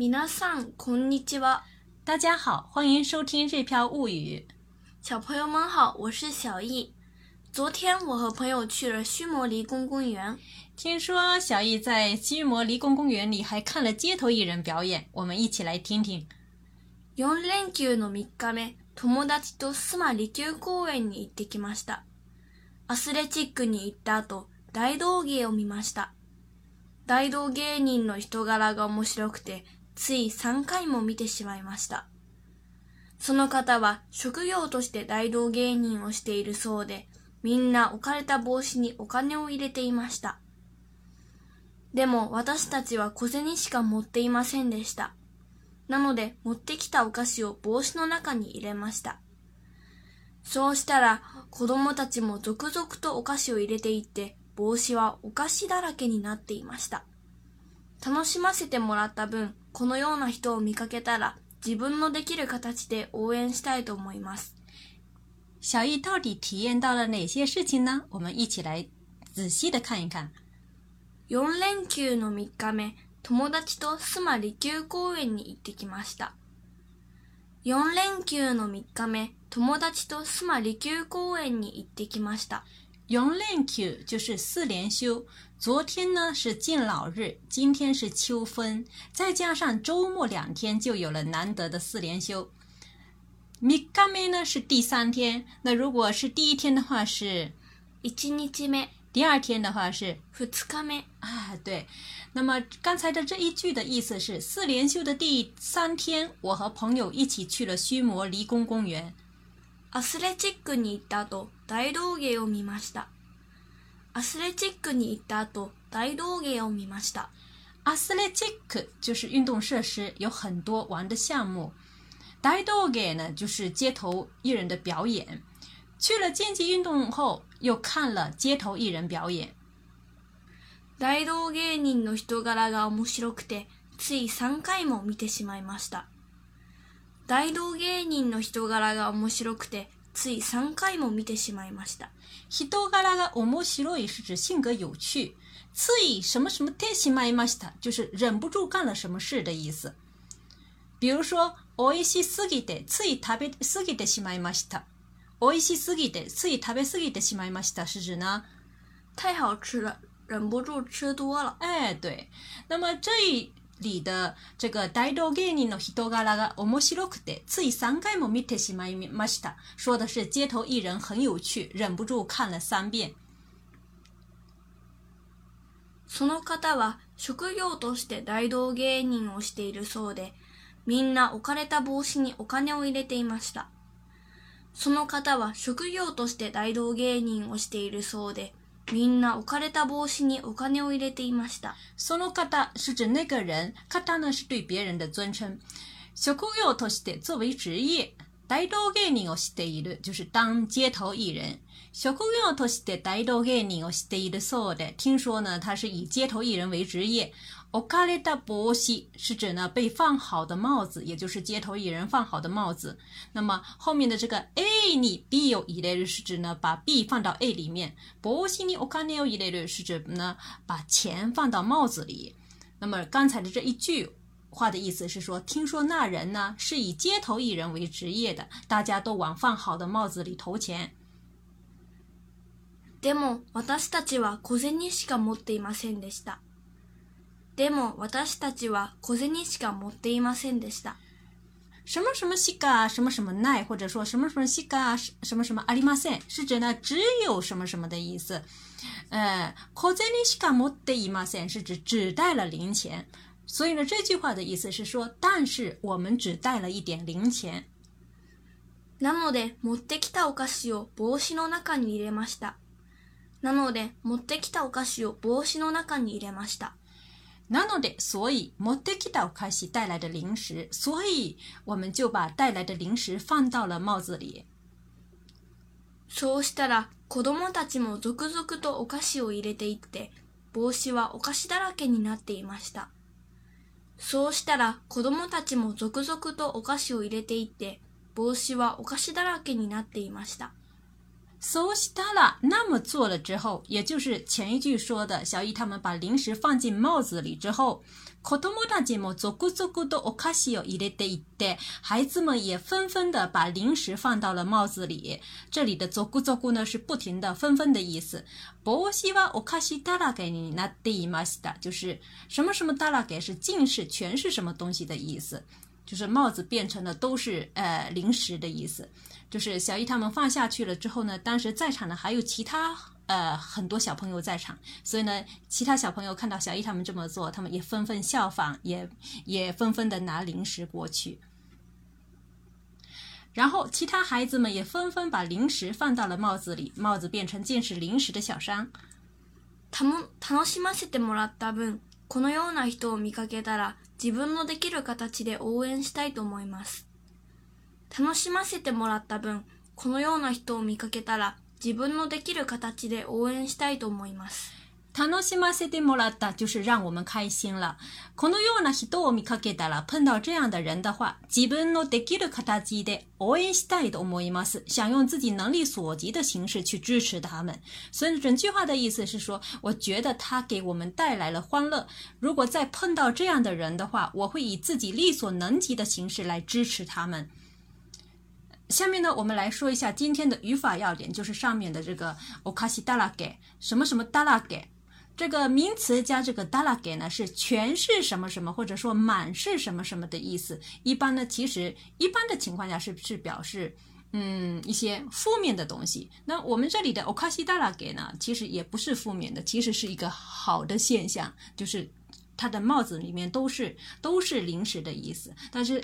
皆さんこんにちは。大家好，欢迎收听《日飘物语》。小朋友们好，我是小易。昨天我和朋友去了须磨离宫公园，听说小易在须磨离宫公园里还看了街头艺人表演，我们一起来听听。4連休の3日目、友達と須磨離宮公園に行ってきました。アスレチックに行った後、大道芸を見ました。大道芸人の人柄が面白くて、つい3回も見てしまいました。その方は職業として大道芸人をしているそうで、みんな置かれた帽子にお金を入れていました。でも私たちは小銭しか持っていませんでした。なので持ってきたお菓子を帽子の中に入れました。そうしたら子供たちも続々とお菓子を入れていって帽子はお菓子だらけになっていました。楽しませてもらった分このような人を見かけたら、自分のできる形で応援したいと思います。小易到底体验到了哪些事情呢？我们一起来仔细的看一看。4連休の3日目、友達と須磨離宮公園に行ってきました。4連休の3日目、友達と須磨離宮公園に行ってきました。4連休就是四连休，昨天呢是敬老日，今天是秋分，再加上周末两天，就有了难得的四连休。み日目呢是第三天，那如果是第一天的话是一日目，第二天的话是二日目。啊对。那么刚才的这一句的意思是四连休的第三天，我和朋友一起去了须磨离宫公园。アスレチックに行った後、大道芸を見ました。アスレチックに行った後、大道芸を見ました。アスレチック就是運動设施，有很多玩的项目。大道芸呢，就是街头艺人的表演。去了竞技运动后，又看了街头艺人表演。大道芸人の人柄が面白くて、つい3回も見てしまいました。大道芸人の人柄が面白くて、つい3回も見てしまいました。人柄が面白い是指性格有趣。つい什么什么てしまいました，就是忍不住干了什么事的意思。比如说，おいしすぎてつい食べすぎてしまいました。おいしすぎてつい食べすぎてしまいました是指呢，太好吃了，忍不住吃多了。哎，对。那么这一里的这个大道芸人の人柄が面白くて、つい3回も見てしまいました。说的是街头艺人很有趣，忍不住看了遍。その方は職業として大道芸人をしているそうで、みんな置かれた帽子にお金を入れていました。その方は職業として大道芸人をしているそうで、みんな置かれた帽子にお金を入れていました。その方是指那个人，方呢是对别人的尊称。職業として作为职业。大道芸人をしている、就是当街头艺人。職業として大道芸人をしているそうで、听说呢，他是以街头艺人为职业。o k a n e t a b o s i 是指呢被放好的帽子，也就是街头艺人放好的帽子。那么后面的这个 A ni B 一类的是指呢把 B 放到 A 里面。b o s i ni Okaneo 一类是指呢把钱放到帽子里。那么刚才的这一句话的意思是说，听说那人呢是以街头艺人为职业的，大家都往放好的帽子里投钱。でも私たちは小銭しか持っていませんでした。でも私たちは小銭しか持っていませんでした。什么什么しか什么什么な或者说什么什么しか什么什么ありませ是指呢只有什么什么的意思。呃，小銭しか持っていません是指只带了零钱。所以呢，这句话的意思是说，但是我们只带了一点零钱。なので、持ってきたお菓子を帽子の中に入れました。なので、持ってきたお菓子を帽子の中に入れました。なので、所以持ってきたお菓子带来的零食，所以我们就把带来的零食放到了帽子里。そうしたら子供たちも続々とお菓子を入れていって帽子はお菓子だらけになっていましたそうしたら子供たちも続々とお菓子を入れていって帽子はお菓子だらけになっていました t a 他了，那么做了之后，也就是前一句说的，小姨他们把零食放进帽子里之后，孩子们也纷纷的把零食放到了帽子里。这里的“左顾呢，是不停的、纷纷的意思。就是什么什么“耷拉盖”是尽是全是什么东西的意思，就是帽子变成了都是呃零食的意思。就是小易他们放下去了之后呢，当时在场的还有其他呃很多小朋友在场，所以呢，其他小朋友看到小易他们这么做，他们也纷纷效仿，也也纷纷的拿零食过去。然后其他孩子们也纷纷把零食放到了帽子里，帽子变成见识零食的小山。たも楽しませてもらった分このような人を見かけたら自分のできる形で応援したいと思います。楽しませてもらった分、このような人を見かけたら、自分のできる形で応援したいと思います。楽しませてもらった就是让我们开心了。このような人を見かけたら、碰到这样的人的话，自分のできる形で応援したいと思います。想用自己能力所及的形式去支持他们。所以整句话的意思是说，我觉得他给我们带来了欢乐。如果再碰到这样的人的话，我会以自己力所能及的形式来支持他们。下面呢，我们来说一下今天的语法要点，就是上面的这个おかしだらゲ，什么什么だらゲ，这个名词加这个ダラゲ呢，是全是什么什么，或者说满是什么什么的意思。一般呢，其实一般的情况下是是表示嗯一些负面的东西。那我们这里的おかしダラゲ呢，其实也不是负面的，其实是一个好的现象，就是它的帽子里面都是都是零食的意思，但是。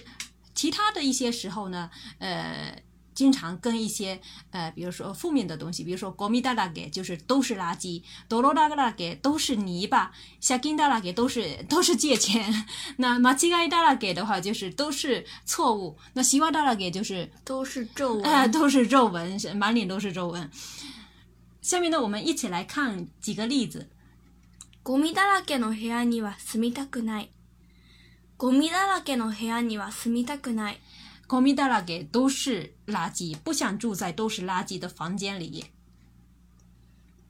其他的一些时候呢，呃，经常跟一些呃，比如说负面的东西，比如说“国民大大给”就是都是垃圾，“どろだ大给”都是泥巴，“夏金大大给”都是 都是借钱，那“马チガ大大给”的话就是都是错误，那“西瓜大大给”就是都是皱纹，啊，都是皱纹，满脸都是皱纹。下面呢，我们一起来看几个例子，“国ミ大大けの部屋には住みたくない。”ゴミだらけの部屋には住みたくない。ゴミだらけ都是垃圾，不想住在都是垃圾的房间里。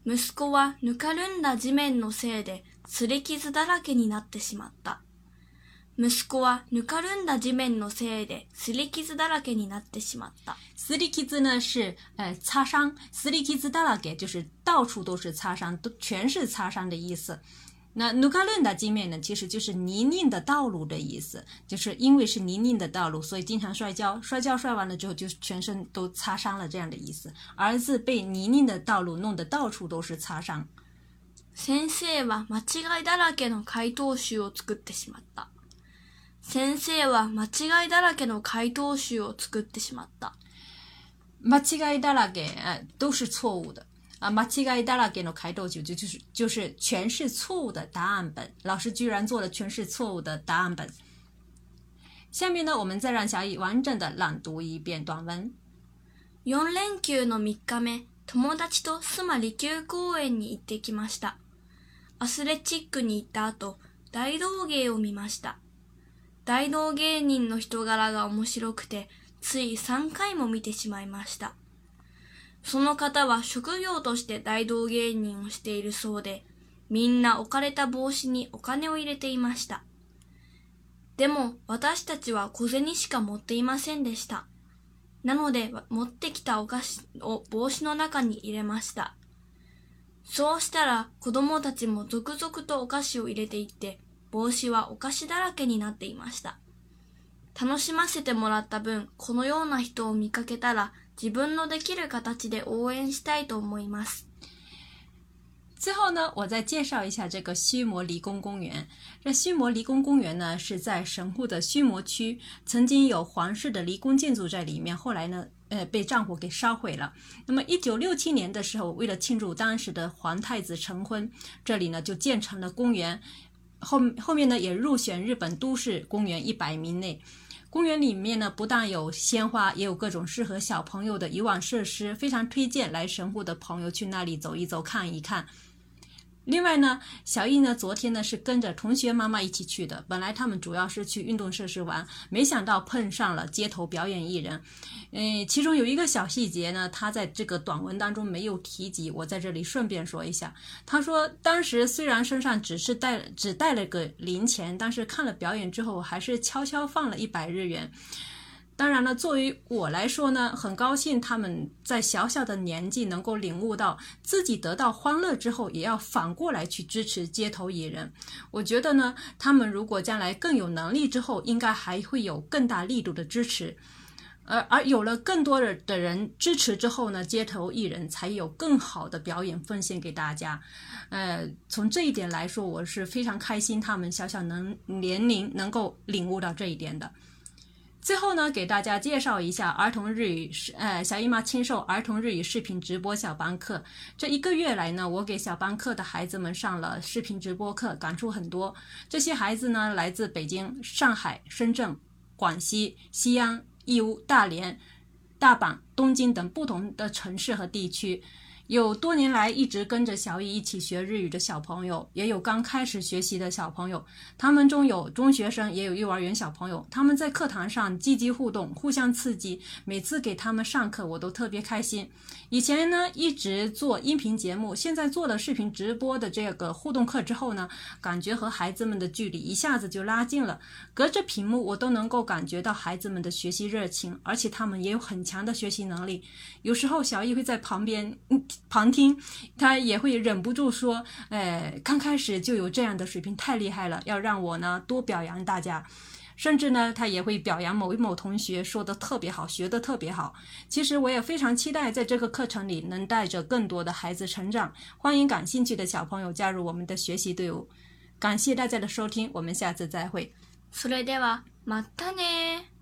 息子はぬかるんだ地面のせいで擦り傷だらけになってしまった。息子はぬかるんだ地面のせいで擦り傷だらけになってしまった。擦り傷呢是呃擦伤，擦り傷だらけ就是到处都是擦伤，都全是擦伤的意思。那 n u 伦 a r u n d a 地面呢，其实就是泥泞的道路的意思，就是因为是泥泞的道路，所以经常摔跤，摔跤摔完了之后就全身都擦伤了这样的意思。儿子被泥泞的道路弄得到处都是擦伤。先生は間違いだらけの回答集を作ってしまった。先生は間違いだらけの回答集を作ってしまった。間違いだらけ，哎，都是错误的。啊，間違いだらけの回答集就就是就是全是错误的答案本。老师居然做了全是错误的答案本。下面呢，我们再让小雨完整的朗读一遍短文。4連休の3日目、友達と須磨利休公園に行ってきました。アスレチックに行った後、大道芸を見ました。大道芸人の人柄が面白くて、つい3回も見てしまいました。その方は職業として大道芸人をしているそうで、みんな置かれた帽子にお金を入れていました。でも私たちは小銭しか持っていませんでした。なので持ってきたお菓子を帽子の中に入れました。そうしたら子供たちも続々とお菓子を入れていって帽子はお菓子だらけになっていました。楽しませてもらった分このような人を見かけたら自分のできる形で応援したいと思います。最后呢，我再介绍一下这个须磨离宫公园。这须磨离宫公园呢，是在神户的须磨区，曾经有皇室的离宫建筑在里面，后来呢，呃，被战火给烧毁了。那么，一九六七年的时候，为了庆祝当时的皇太子成婚，这里呢就建成了公园。后后面呢，也入选日本都市公园一百名内。公园里面呢，不但有鲜花，也有各种适合小朋友的游玩设施，非常推荐来神户的朋友去那里走一走、看一看。另外呢，小易呢昨天呢是跟着同学妈妈一起去的。本来他们主要是去运动设施玩，没想到碰上了街头表演艺人。嗯，其中有一个小细节呢，他在这个短文当中没有提及，我在这里顺便说一下。他说，当时虽然身上只是带只带了个零钱，但是看了表演之后，还是悄悄放了一百日元。当然了，作为我来说呢，很高兴他们在小小的年纪能够领悟到自己得到欢乐之后，也要反过来去支持街头艺人。我觉得呢，他们如果将来更有能力之后，应该还会有更大力度的支持。而而有了更多的的人支持之后呢，街头艺人才有更好的表演奉献给大家。呃，从这一点来说，我是非常开心他们小小能年龄能够领悟到这一点的。最后呢，给大家介绍一下儿童日语视，呃，小姨妈亲授儿童日语视频直播小班课。这一个月来呢，我给小班课的孩子们上了视频直播课，感触很多。这些孩子呢，来自北京、上海、深圳、广西、西安、义乌、大连、大阪、东京等不同的城市和地区。有多年来一直跟着小艺一起学日语的小朋友，也有刚开始学习的小朋友，他们中有中学生，也有幼儿园小朋友。他们在课堂上积极互动，互相刺激，每次给他们上课我都特别开心。以前呢，一直做音频节目，现在做了视频直播的这个互动课之后呢，感觉和孩子们的距离一下子就拉近了。隔着屏幕，我都能够感觉到孩子们的学习热情，而且他们也有很强的学习能力。有时候小易会在旁边。旁听，他也会忍不住说：“诶，刚开始就有这样的水平，太厉害了，要让我呢多表扬大家。甚至呢，他也会表扬某一某同学，说的特别好，学的特别好。其实我也非常期待，在这个课程里能带着更多的孩子成长。欢迎感兴趣的小朋友加入我们的学习队伍。感谢大家的收听，我们下次再会。”それではまたね。